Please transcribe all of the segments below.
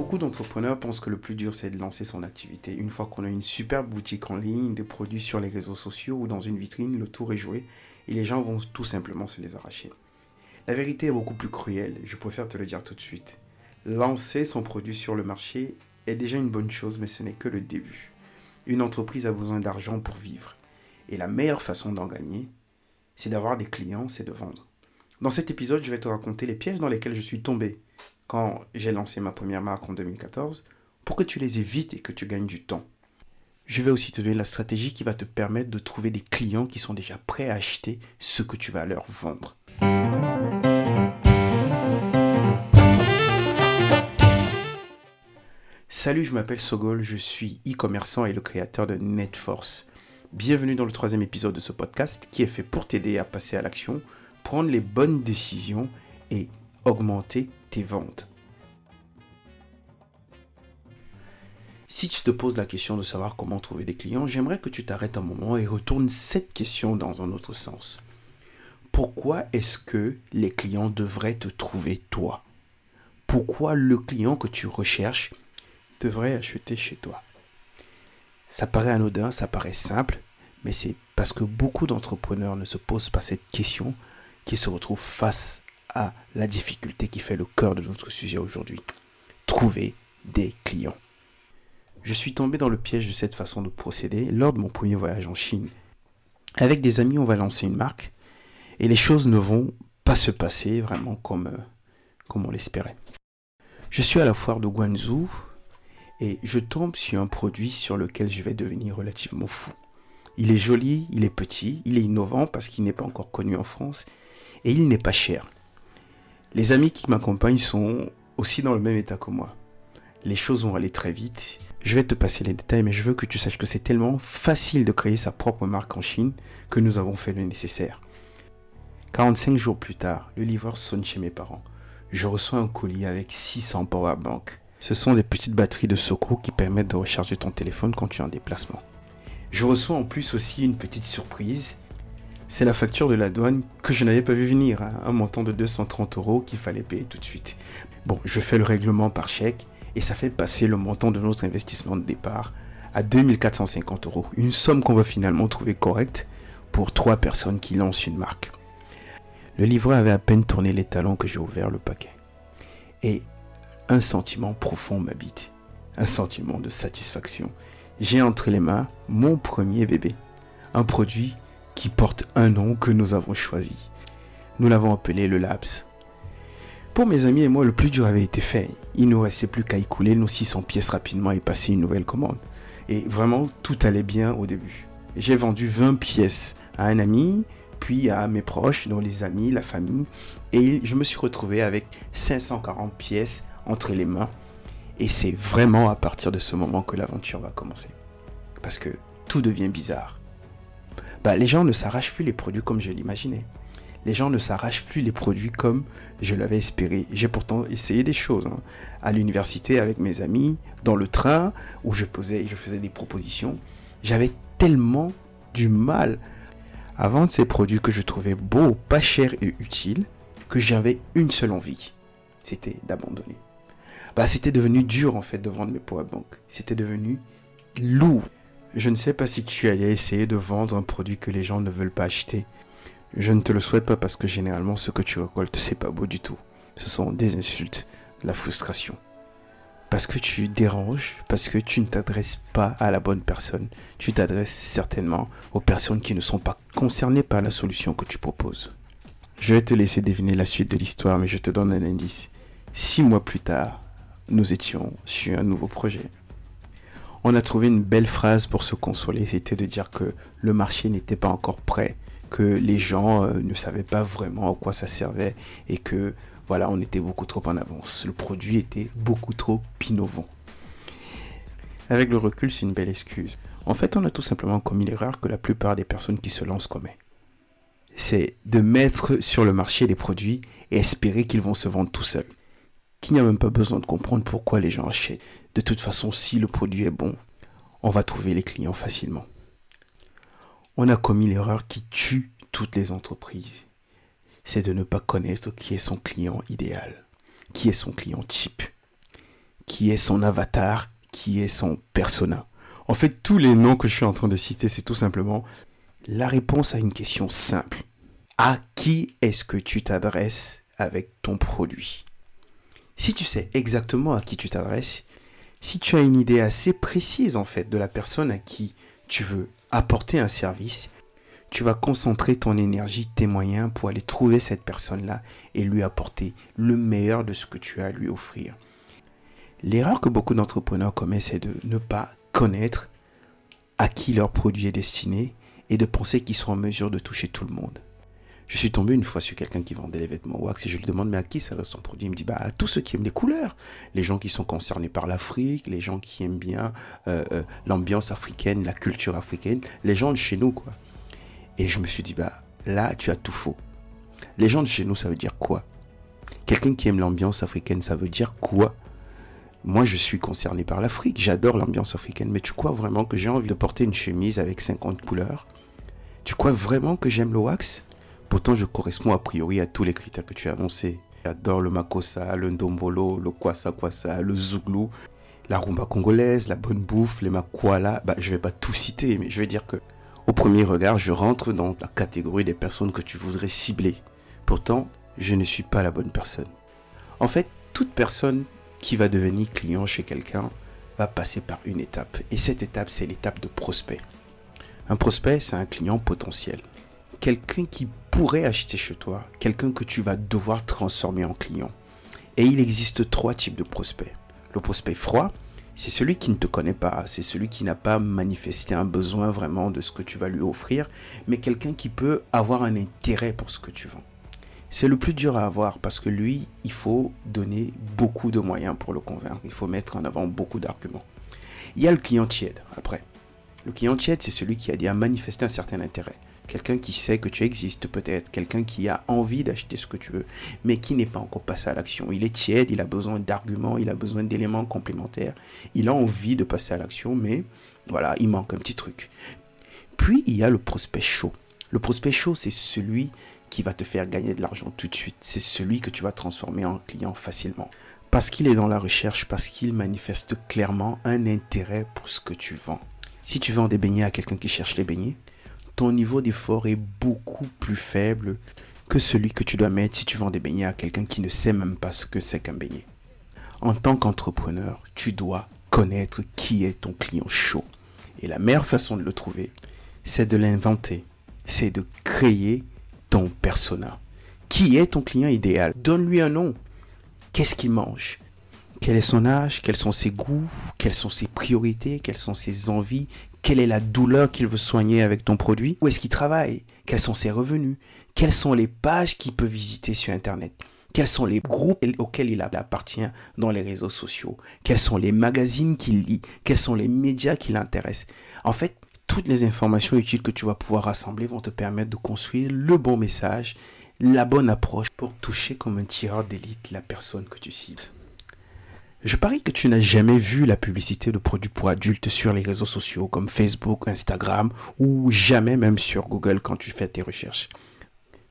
Beaucoup d'entrepreneurs pensent que le plus dur, c'est de lancer son activité. Une fois qu'on a une superbe boutique en ligne, des produits sur les réseaux sociaux ou dans une vitrine, le tour est joué et les gens vont tout simplement se les arracher. La vérité est beaucoup plus cruelle, je préfère te le dire tout de suite. Lancer son produit sur le marché est déjà une bonne chose, mais ce n'est que le début. Une entreprise a besoin d'argent pour vivre. Et la meilleure façon d'en gagner, c'est d'avoir des clients, c'est de vendre. Dans cet épisode, je vais te raconter les pièges dans lesquels je suis tombé quand j'ai lancé ma première marque en 2014 pour que tu les évites et que tu gagnes du temps. Je vais aussi te donner la stratégie qui va te permettre de trouver des clients qui sont déjà prêts à acheter ce que tu vas leur vendre. Salut, je m'appelle Sogol, je suis e-commerçant et le créateur de NetForce. Bienvenue dans le troisième épisode de ce podcast qui est fait pour t'aider à passer à l'action, prendre les bonnes décisions et augmenter tes ventes. Si tu te poses la question de savoir comment trouver des clients, j'aimerais que tu t'arrêtes un moment et retournes cette question dans un autre sens. Pourquoi est-ce que les clients devraient te trouver toi? Pourquoi le client que tu recherches devrait acheter chez toi? Ça paraît anodin, ça paraît simple, mais c'est parce que beaucoup d'entrepreneurs ne se posent pas cette question qu'ils se retrouvent face à la difficulté qui fait le cœur de notre sujet aujourd'hui. Trouver des clients. Je suis tombé dans le piège de cette façon de procéder lors de mon premier voyage en Chine. Avec des amis, on va lancer une marque et les choses ne vont pas se passer vraiment comme, euh, comme on l'espérait. Je suis à la foire de Guangzhou et je tombe sur un produit sur lequel je vais devenir relativement fou. Il est joli, il est petit, il est innovant parce qu'il n'est pas encore connu en France et il n'est pas cher. Les amis qui m'accompagnent sont aussi dans le même état que moi. Les choses vont aller très vite. Je vais te passer les détails, mais je veux que tu saches que c'est tellement facile de créer sa propre marque en Chine que nous avons fait le nécessaire. 45 jours plus tard, le livreur sonne chez mes parents. Je reçois un colis avec 600 powerbanks. Ce sont des petites batteries de secours qui permettent de recharger ton téléphone quand tu es en déplacement. Je reçois en plus aussi une petite surprise c'est la facture de la douane que je n'avais pas vu venir, hein. un montant de 230 euros qu'il fallait payer tout de suite. Bon, je fais le règlement par chèque et ça fait passer le montant de notre investissement de départ à 2450 euros. Une somme qu'on va finalement trouver correcte pour trois personnes qui lancent une marque. Le livreur avait à peine tourné les talons que j'ai ouvert le paquet. Et un sentiment profond m'habite. Un sentiment de satisfaction. J'ai entre les mains mon premier bébé. Un produit qui porte un nom que nous avons choisi. Nous l'avons appelé le Labs. Pour mes amis et moi, le plus dur avait été fait. Il ne nous restait plus qu'à écouler nos 600 pièces rapidement et passer une nouvelle commande. Et vraiment, tout allait bien au début. J'ai vendu 20 pièces à un ami, puis à mes proches, dont les amis, la famille, et je me suis retrouvé avec 540 pièces entre les mains. Et c'est vraiment à partir de ce moment que l'aventure va commencer. Parce que tout devient bizarre. Bah, les gens ne s'arrachent plus les produits comme je l'imaginais. Les gens ne s'arrachent plus les produits comme je l'avais espéré. J'ai pourtant essayé des choses. Hein. À l'université avec mes amis, dans le train, où je, posais, je faisais des propositions. J'avais tellement du mal à vendre ces produits que je trouvais beaux, pas chers et utiles, que j'avais une seule envie. C'était d'abandonner. Bah, c'était devenu dur en fait de vendre mes powerbanks. C'était devenu lourd. Je ne sais pas si tu allais essayer de vendre un produit que les gens ne veulent pas acheter. Je ne te le souhaite pas parce que généralement ce que tu récoltes c'est pas beau du tout. Ce sont des insultes, de la frustration. Parce que tu déranges, parce que tu ne t'adresses pas à la bonne personne. Tu t'adresses certainement aux personnes qui ne sont pas concernées par la solution que tu proposes. Je vais te laisser deviner la suite de l'histoire, mais je te donne un indice. Six mois plus tard, nous étions sur un nouveau projet on a trouvé une belle phrase pour se consoler, c'était de dire que le marché n'était pas encore prêt, que les gens euh, ne savaient pas vraiment à quoi ça servait et que voilà, on était beaucoup trop en avance. Le produit était beaucoup trop innovant. Avec le recul, c'est une belle excuse. En fait, on a tout simplement commis l'erreur que la plupart des personnes qui se lancent commettent. C'est de mettre sur le marché des produits et espérer qu'ils vont se vendre tout seuls qu'il n'y a même pas besoin de comprendre pourquoi les gens achètent. De toute façon, si le produit est bon, on va trouver les clients facilement. On a commis l'erreur qui tue toutes les entreprises. C'est de ne pas connaître qui est son client idéal, qui est son client type, qui est son avatar, qui est son persona. En fait, tous les noms que je suis en train de citer, c'est tout simplement la réponse à une question simple. À qui est-ce que tu t'adresses avec ton produit? Si tu sais exactement à qui tu t'adresses, si tu as une idée assez précise en fait de la personne à qui tu veux apporter un service, tu vas concentrer ton énergie, tes moyens pour aller trouver cette personne-là et lui apporter le meilleur de ce que tu as à lui offrir. L'erreur que beaucoup d'entrepreneurs commettent, c'est de ne pas connaître à qui leur produit est destiné et de penser qu'ils sont en mesure de toucher tout le monde. Je suis tombé une fois sur quelqu'un qui vendait les vêtements wax et je lui demande mais à qui ça reste son produit Il me dit bah à tous ceux qui aiment les couleurs, les gens qui sont concernés par l'Afrique, les gens qui aiment bien euh, euh, l'ambiance africaine, la culture africaine, les gens de chez nous quoi. Et je me suis dit bah là tu as tout faux. Les gens de chez nous ça veut dire quoi? Quelqu'un qui aime l'ambiance africaine ça veut dire quoi? Moi, je suis concerné par l'Afrique. J'adore l'ambiance africaine. Mais tu crois vraiment que j'ai envie de porter une chemise avec 50 couleurs? Tu crois vraiment que j'aime le wax? Pourtant, je corresponds a priori à tous les critères que tu as annoncés. J'adore le makossa, le ndombolo, le kwasa kwasa, le zouglou, la rumba congolaise, la bonne bouffe, les makwala. Bah, je vais pas tout citer, mais je vais dire que au premier regard, je rentre dans la catégorie des personnes que tu voudrais cibler. Pourtant, je ne suis pas la bonne personne. En fait, toute personne qui va devenir client chez quelqu'un va passer par une étape. Et cette étape, c'est l'étape de prospect. Un prospect, c'est un client potentiel. Quelqu'un qui pourrait acheter chez toi, quelqu'un que tu vas devoir transformer en client. Et il existe trois types de prospects. Le prospect froid, c'est celui qui ne te connaît pas, c'est celui qui n'a pas manifesté un besoin vraiment de ce que tu vas lui offrir, mais quelqu'un qui peut avoir un intérêt pour ce que tu vends. C'est le plus dur à avoir parce que lui, il faut donner beaucoup de moyens pour le convaincre. Il faut mettre en avant beaucoup d'arguments. Il y a le client tiède après. Le client tiède, c'est celui qui a déjà manifesté un certain intérêt. Quelqu'un qui sait que tu existes peut-être, quelqu'un qui a envie d'acheter ce que tu veux, mais qui n'est pas encore passé à l'action. Il est tiède, il a besoin d'arguments, il a besoin d'éléments complémentaires. Il a envie de passer à l'action, mais voilà, il manque un petit truc. Puis il y a le prospect chaud. Le prospect chaud, c'est celui qui va te faire gagner de l'argent tout de suite. C'est celui que tu vas transformer en client facilement. Parce qu'il est dans la recherche, parce qu'il manifeste clairement un intérêt pour ce que tu vends. Si tu vends des beignets à quelqu'un qui cherche les beignets, ton niveau d'effort est beaucoup plus faible que celui que tu dois mettre si tu vends des beignets à quelqu'un qui ne sait même pas ce que c'est qu'un beignet. En tant qu'entrepreneur, tu dois connaître qui est ton client chaud. Et la meilleure façon de le trouver, c'est de l'inventer. C'est de créer ton persona. Qui est ton client idéal? Donne-lui un nom. Qu'est-ce qu'il mange? Quel est son âge? Quels sont ses goûts? Quelles sont ses priorités? Quelles sont ses envies? Quelle est la douleur qu'il veut soigner avec ton produit? Où est-ce qu'il travaille? Quels sont ses revenus? Quelles sont les pages qu'il peut visiter sur Internet? Quels sont les groupes auxquels il appartient dans les réseaux sociaux, quels sont les magazines qu'il lit, quels sont les médias qui l'intéressent? En fait, toutes les informations utiles que tu vas pouvoir rassembler vont te permettre de construire le bon message, la bonne approche pour toucher comme un tireur d'élite la personne que tu cibles. Je parie que tu n'as jamais vu la publicité de produits pour adultes sur les réseaux sociaux comme Facebook, Instagram ou jamais même sur Google quand tu fais tes recherches.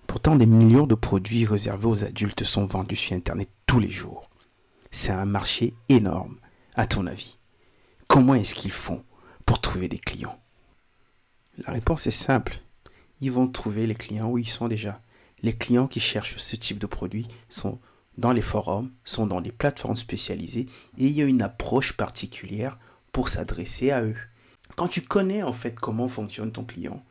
Pourtant, des millions de produits réservés aux adultes sont vendus sur Internet tous les jours. C'est un marché énorme, à ton avis. Comment est-ce qu'ils font pour trouver des clients? La réponse est simple. Ils vont trouver les clients où ils sont déjà. Les clients qui cherchent ce type de produit sont dans les forums, sont dans les plateformes spécialisées et il y a une approche particulière pour s'adresser à eux. Quand tu connais en fait comment fonctionne ton client,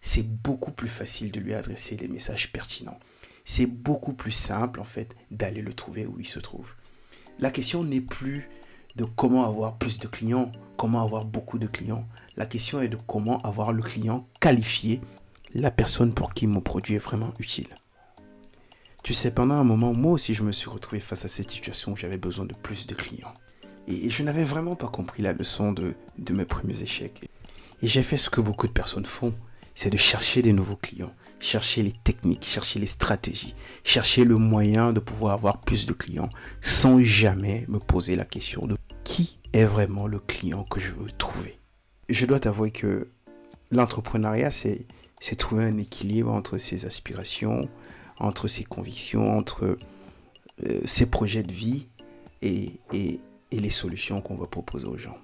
c'est beaucoup plus facile de lui adresser les messages pertinents. C'est beaucoup plus simple en fait d'aller le trouver où il se trouve. La question n'est plus de comment avoir plus de clients, comment avoir beaucoup de clients. La question est de comment avoir le client qualifié, la personne pour qui mon produit est vraiment utile. Tu sais, pendant un moment, moi aussi, je me suis retrouvé face à cette situation où j'avais besoin de plus de clients. Et je n'avais vraiment pas compris la leçon de, de mes premiers échecs. Et j'ai fait ce que beaucoup de personnes font, c'est de chercher des nouveaux clients, chercher les techniques, chercher les stratégies, chercher le moyen de pouvoir avoir plus de clients sans jamais me poser la question de qui est vraiment le client que je veux trouver. Je dois t'avouer que l'entrepreneuriat, c'est, trouver un équilibre entre ses aspirations, entre ses convictions, entre euh, ses projets de vie et, et les solutions qu'on va proposer aux gens.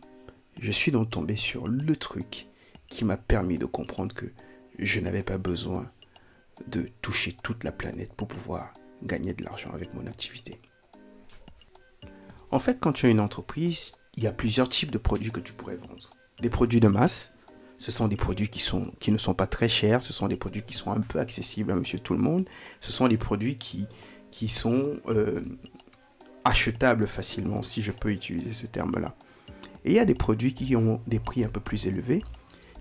Je suis donc tombé sur le truc qui m'a permis de comprendre que je n'avais pas besoin de toucher toute la planète pour pouvoir gagner de l'argent avec mon activité. En fait, quand tu as une entreprise, il y a plusieurs types de produits que tu pourrais vendre. Des produits de masse, ce sont des produits qui, ne sont pas très chers, ce sont des produits qui sont un peu accessibles à monsieur tout le monde, ce sont des produits qui, sont euh, achetables facilement, si je peux utiliser ce terme-là. Et il y a des produits qui ont des prix un peu plus élevés,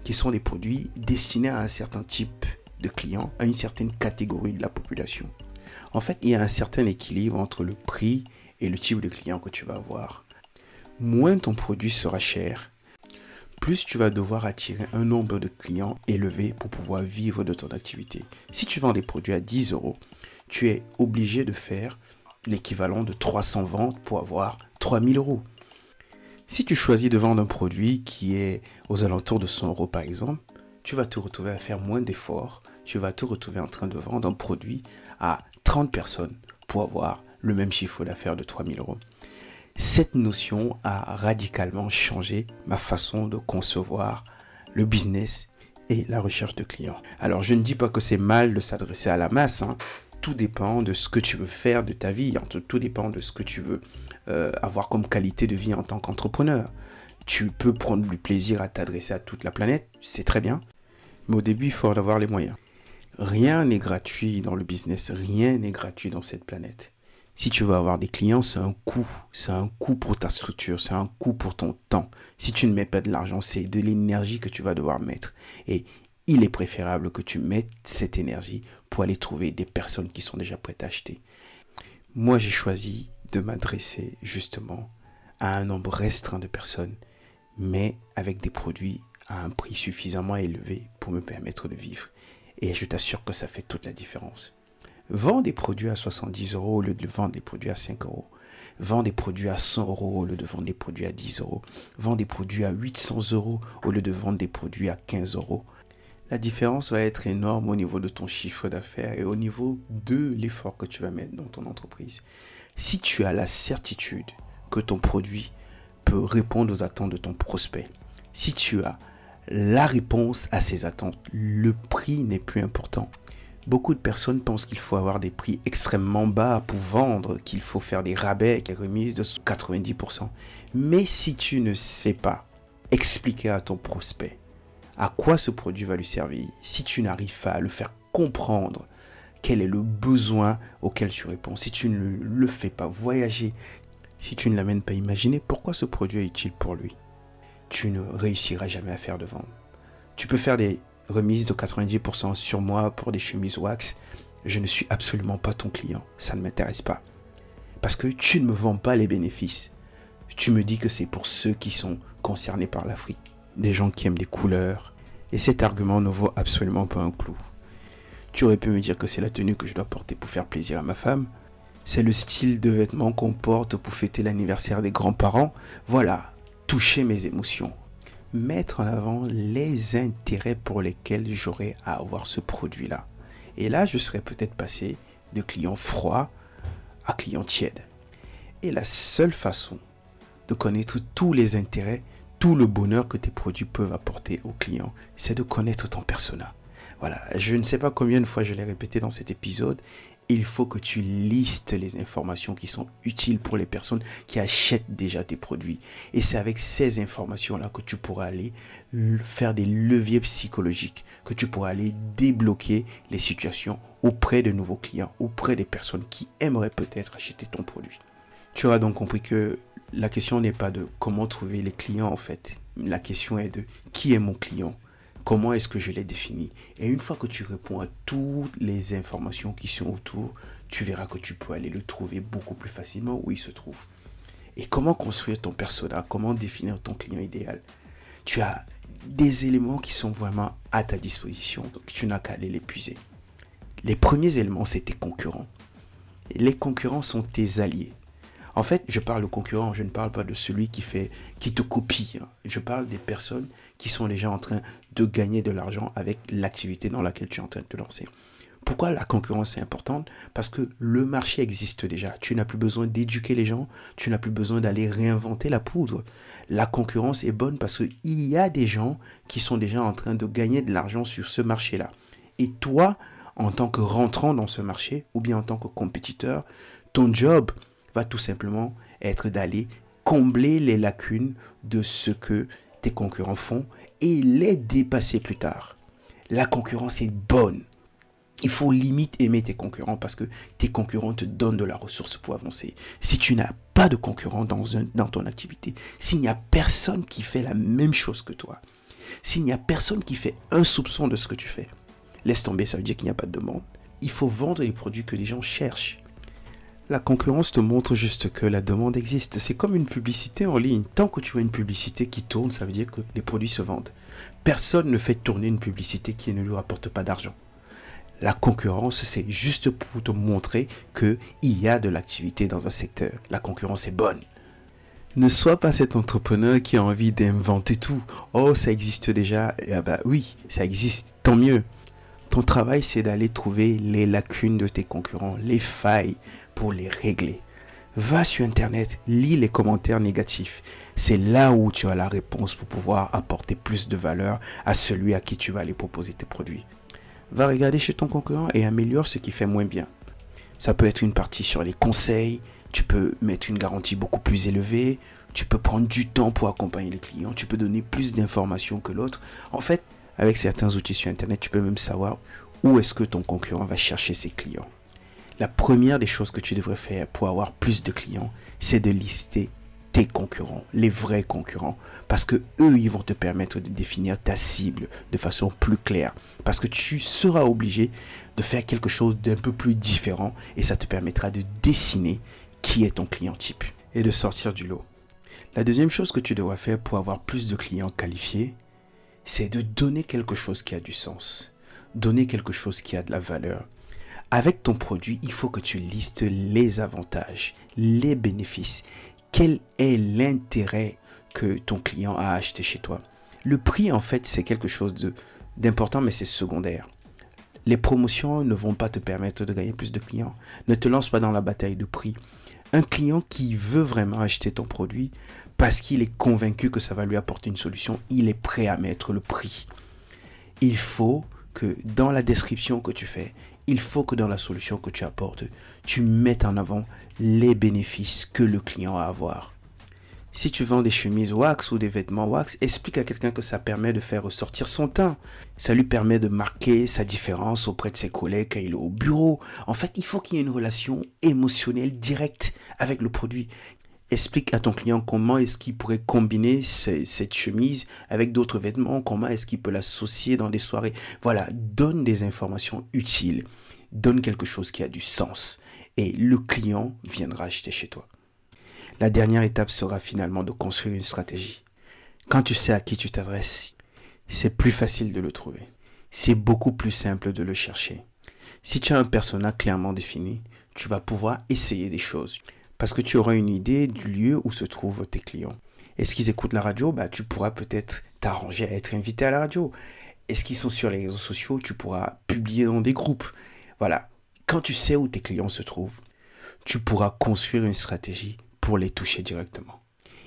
qui sont des produits destinés à un certain type de clients, à une certaine catégorie de la population. En fait, il y a un certain équilibre entre le prix et le type de client que tu vas avoir. Moins ton produit sera cher, plus tu vas devoir attirer un nombre de clients élevé pour pouvoir vivre de ton activité. Si tu vends des produits à 10 euros, tu es obligé de faire l'équivalent de 300 ventes pour avoir 3000 euros. Si tu choisis de vendre un produit qui est aux alentours de 100 euros par exemple, tu vas te retrouver à faire moins d'efforts. Tu vas te retrouver en train de vendre un produit à 30 personnes pour avoir le même chiffre d'affaires de 3000 euros. Cette notion a radicalement changé ma façon de concevoir le business et la recherche de clients. Alors je ne dis pas que c'est mal de s'adresser à la masse. Hein. Tout dépend de ce que tu veux faire de ta vie. Tout dépend de ce que tu veux euh, avoir comme qualité de vie en tant qu'entrepreneur. Tu peux prendre du plaisir à t'adresser à toute la planète, c'est très bien. Mais au début, il faut en avoir les moyens. Rien n'est gratuit dans le business, rien n'est gratuit dans cette planète. Si tu veux avoir des clients, c'est un coût. C'est un coût pour ta structure, c'est un coût pour ton temps. Si tu ne mets pas de l'argent, c'est de l'énergie que tu vas devoir mettre. Et il est préférable que tu mettes cette énergie pour aller trouver des personnes qui sont déjà prêtes à acheter. Moi, j'ai choisi de m'adresser justement à un nombre restreint de personnes, mais avec des produits à un prix suffisamment élevé pour me permettre de vivre. Et je t'assure que ça fait toute la différence. Vends des produits à 70 euros au lieu de vendre des produits à 5 euros. Vends des produits à 100 euros au lieu de vendre des produits à 10 euros. Vends des produits à 800 euros au lieu de vendre des produits à 15 euros. La différence va être énorme au niveau de ton chiffre d'affaires et au niveau de l'effort que tu vas mettre dans ton entreprise. Si tu as la certitude que ton produit peut répondre aux attentes de ton prospect, si tu as la réponse à ces attentes, le prix n'est plus important. Beaucoup de personnes pensent qu'il faut avoir des prix extrêmement bas pour vendre, qu'il faut faire des rabais des remises de 90%. Mais si tu ne sais pas expliquer à ton prospect à quoi ce produit va lui servir, si tu n'arrives pas à le faire comprendre quel est le besoin auquel tu réponds, si tu ne le fais pas voyager, si tu ne l'amènes pas imaginer pourquoi ce produit est utile pour lui, tu ne réussiras jamais à faire de vente. Tu peux faire des remise de 90% sur moi pour des chemises wax, je ne suis absolument pas ton client. Ça ne m'intéresse pas. Parce que tu ne me vends pas les bénéfices. Tu me dis que c'est pour ceux qui sont concernés par l'Afrique. Des gens qui aiment des couleurs. Et cet argument ne vaut absolument pas un clou. Tu aurais pu me dire que c'est la tenue que je dois porter pour faire plaisir à ma femme. C'est le style de vêtements qu'on porte pour fêter l'anniversaire des grands-parents. Voilà, toucher mes émotions mettre en avant les intérêts pour lesquels j'aurais à avoir ce produit-là. Et là, je serais peut-être passé de client froid à client tiède. Et la seule façon de connaître tous les intérêts, tout le bonheur que tes produits peuvent apporter aux clients, c'est de connaître ton persona. Voilà, je ne sais pas combien de fois je l'ai répété dans cet épisode, il faut que tu listes les informations qui sont utiles pour les personnes qui achètent déjà tes produits. Et c'est avec ces informations-là que tu pourras aller faire des leviers psychologiques, que tu pourras aller débloquer les situations auprès de nouveaux clients, auprès des personnes qui aimeraient peut-être acheter ton produit. Tu auras donc compris que la question n'est pas de comment trouver les clients en fait. La question est de qui est mon client Comment est-ce que je l'ai défini? Et une fois que tu réponds à toutes les informations qui sont autour, tu verras que tu peux aller le trouver beaucoup plus facilement où il se trouve. Et comment construire ton persona? Comment définir ton client idéal? Tu as des éléments qui sont vraiment à ta disposition, donc tu n'as qu'à aller l'épuiser. Les premiers éléments, c'est tes concurrents. Les concurrents sont tes alliés. En fait, je parle de concurrent, je ne parle pas de celui qui fait, qui te copie. Hein. Je parle des personnes qui sont déjà en train de gagner de l'argent avec l'activité dans laquelle tu es en train de te lancer. Pourquoi la concurrence est importante? Parce que le marché existe déjà. Tu n'as plus besoin d'éduquer les gens, tu n'as plus besoin d'aller réinventer la poudre. La concurrence est bonne parce qu'il y a des gens qui sont déjà en train de gagner de l'argent sur ce marché-là. Et toi, en tant que rentrant dans ce marché, ou bien en tant que compétiteur, ton job va tout simplement être d'aller combler les lacunes de ce que tes concurrents font et les dépasser plus tard. La concurrence est bonne. Il faut limite aimer tes concurrents parce que tes concurrents te donnent de la ressource pour avancer. Si tu n'as pas de concurrents dans, dans ton activité, s'il n'y a personne qui fait la même chose que toi, s'il n'y a personne qui fait un soupçon de ce que tu fais, laisse tomber, ça veut dire qu'il n'y a pas de demande. Il faut vendre les produits que les gens cherchent. La concurrence te montre juste que la demande existe. C'est comme une publicité en ligne. Tant que tu vois une publicité qui tourne, ça veut dire que les produits se vendent. Personne ne fait tourner une publicité qui ne lui rapporte pas d'argent. La concurrence, c'est juste pour te montrer qu'il y a de l'activité dans un secteur. La concurrence est bonne. Ne sois pas cet entrepreneur qui a envie d'inventer tout. Oh, ça existe déjà. Ah bah oui, ça existe. Tant mieux. Ton travail, c'est d'aller trouver les lacunes de tes concurrents, les failles les régler. Va sur Internet, lis les commentaires négatifs. C'est là où tu as la réponse pour pouvoir apporter plus de valeur à celui à qui tu vas aller proposer tes produits. Va regarder chez ton concurrent et améliore ce qui fait moins bien. Ça peut être une partie sur les conseils, tu peux mettre une garantie beaucoup plus élevée, tu peux prendre du temps pour accompagner les clients, tu peux donner plus d'informations que l'autre. En fait, avec certains outils sur Internet, tu peux même savoir où est-ce que ton concurrent va chercher ses clients. La première des choses que tu devrais faire pour avoir plus de clients, c'est de lister tes concurrents, les vrais concurrents, parce que eux, ils vont te permettre de définir ta cible de façon plus claire, parce que tu seras obligé de faire quelque chose d'un peu plus différent et ça te permettra de dessiner qui est ton client type et de sortir du lot. La deuxième chose que tu devras faire pour avoir plus de clients qualifiés, c'est de donner quelque chose qui a du sens, donner quelque chose qui a de la valeur. Avec ton produit, il faut que tu listes les avantages, les bénéfices. Quel est l'intérêt que ton client a acheté chez toi? Le prix, en fait, c'est quelque chose d'important, mais c'est secondaire. Les promotions ne vont pas te permettre de gagner plus de clients. Ne te lance pas dans la bataille de prix. Un client qui veut vraiment acheter ton produit parce qu'il est convaincu que ça va lui apporter une solution, il est prêt à mettre le prix. Il faut que dans la description que tu fais, il faut que dans la solution que tu apportes, tu mettes en avant les bénéfices que le client a à avoir. Si tu vends des chemises wax ou des vêtements wax, explique à quelqu'un que ça permet de faire ressortir son teint. Ça lui permet de marquer sa différence auprès de ses collègues quand il est au bureau. En fait, il faut qu'il y ait une relation émotionnelle directe avec le produit explique à ton client comment est-ce qu'il pourrait combiner cette chemise avec d'autres vêtements, comment est-ce qu'il peut l'associer dans des soirées. Voilà, donne des informations utiles, donne quelque chose qui a du sens et le client viendra acheter chez toi. La dernière étape sera finalement de construire une stratégie. Quand tu sais à qui tu t'adresses, c'est plus facile de le trouver. C'est beaucoup plus simple de le chercher. Si tu as un persona clairement défini, tu vas pouvoir essayer des choses parce que tu auras une idée du lieu où se trouvent tes clients. Est-ce qu'ils écoutent la radio? Bah, Tu pourras peut-être t'arranger à être invité à la radio. Est-ce qu'ils sont sur les réseaux sociaux? Tu pourras publier dans des groupes. Voilà. Quand tu sais où tes clients se trouvent, tu pourras construire une stratégie pour les toucher directement.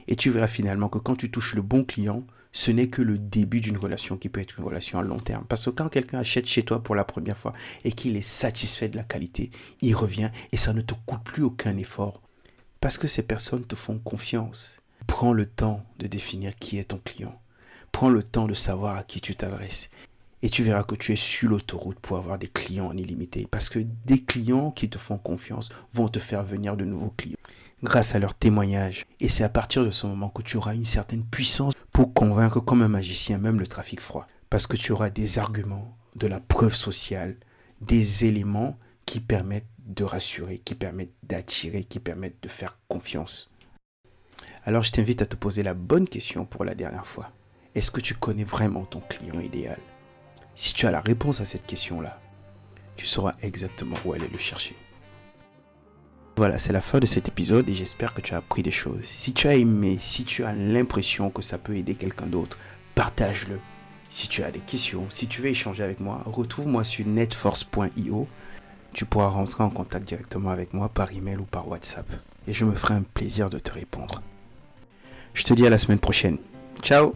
Et tu verras finalement que quand tu touches le bon client, ce n'est que le début d'une relation qui peut être une relation à long terme. Parce que quand quelqu'un achète chez toi pour la première fois et qu'il est satisfait de la qualité, il revient et ça ne te coûte plus aucun effort parce que ces personnes te font confiance. Prends le temps de définir qui est ton client. Prends le temps de savoir à qui tu t'adresses. Et tu verras que tu es sur l'autoroute pour avoir des clients en illimité. Parce que des clients qui te font confiance vont te faire venir de nouveaux clients grâce à leurs témoignages. Et c'est à partir de ce moment que tu auras une certaine puissance pour convaincre comme un magicien même le trafic froid. Parce que tu auras des arguments, de la preuve sociale, des éléments qui permettent de rassurer, qui permettent d'attirer, qui permettent de faire confiance. Alors je t'invite à te poser la bonne question pour la dernière fois. Est-ce que tu connais vraiment ton client idéal? Si tu as la réponse à cette question-là, tu sauras exactement où aller le chercher. Voilà, c'est la fin de cet épisode et j'espère que tu as appris des choses. Si tu as aimé, si tu as l'impression que ça peut aider quelqu'un d'autre, partage-le. Si tu as des questions, si tu veux échanger avec moi, retrouve-moi sur netforce.io. Tu pourras rentrer en contact directement avec moi par email ou par WhatsApp et je me ferai un plaisir de te répondre. Je te dis à la semaine prochaine. Ciao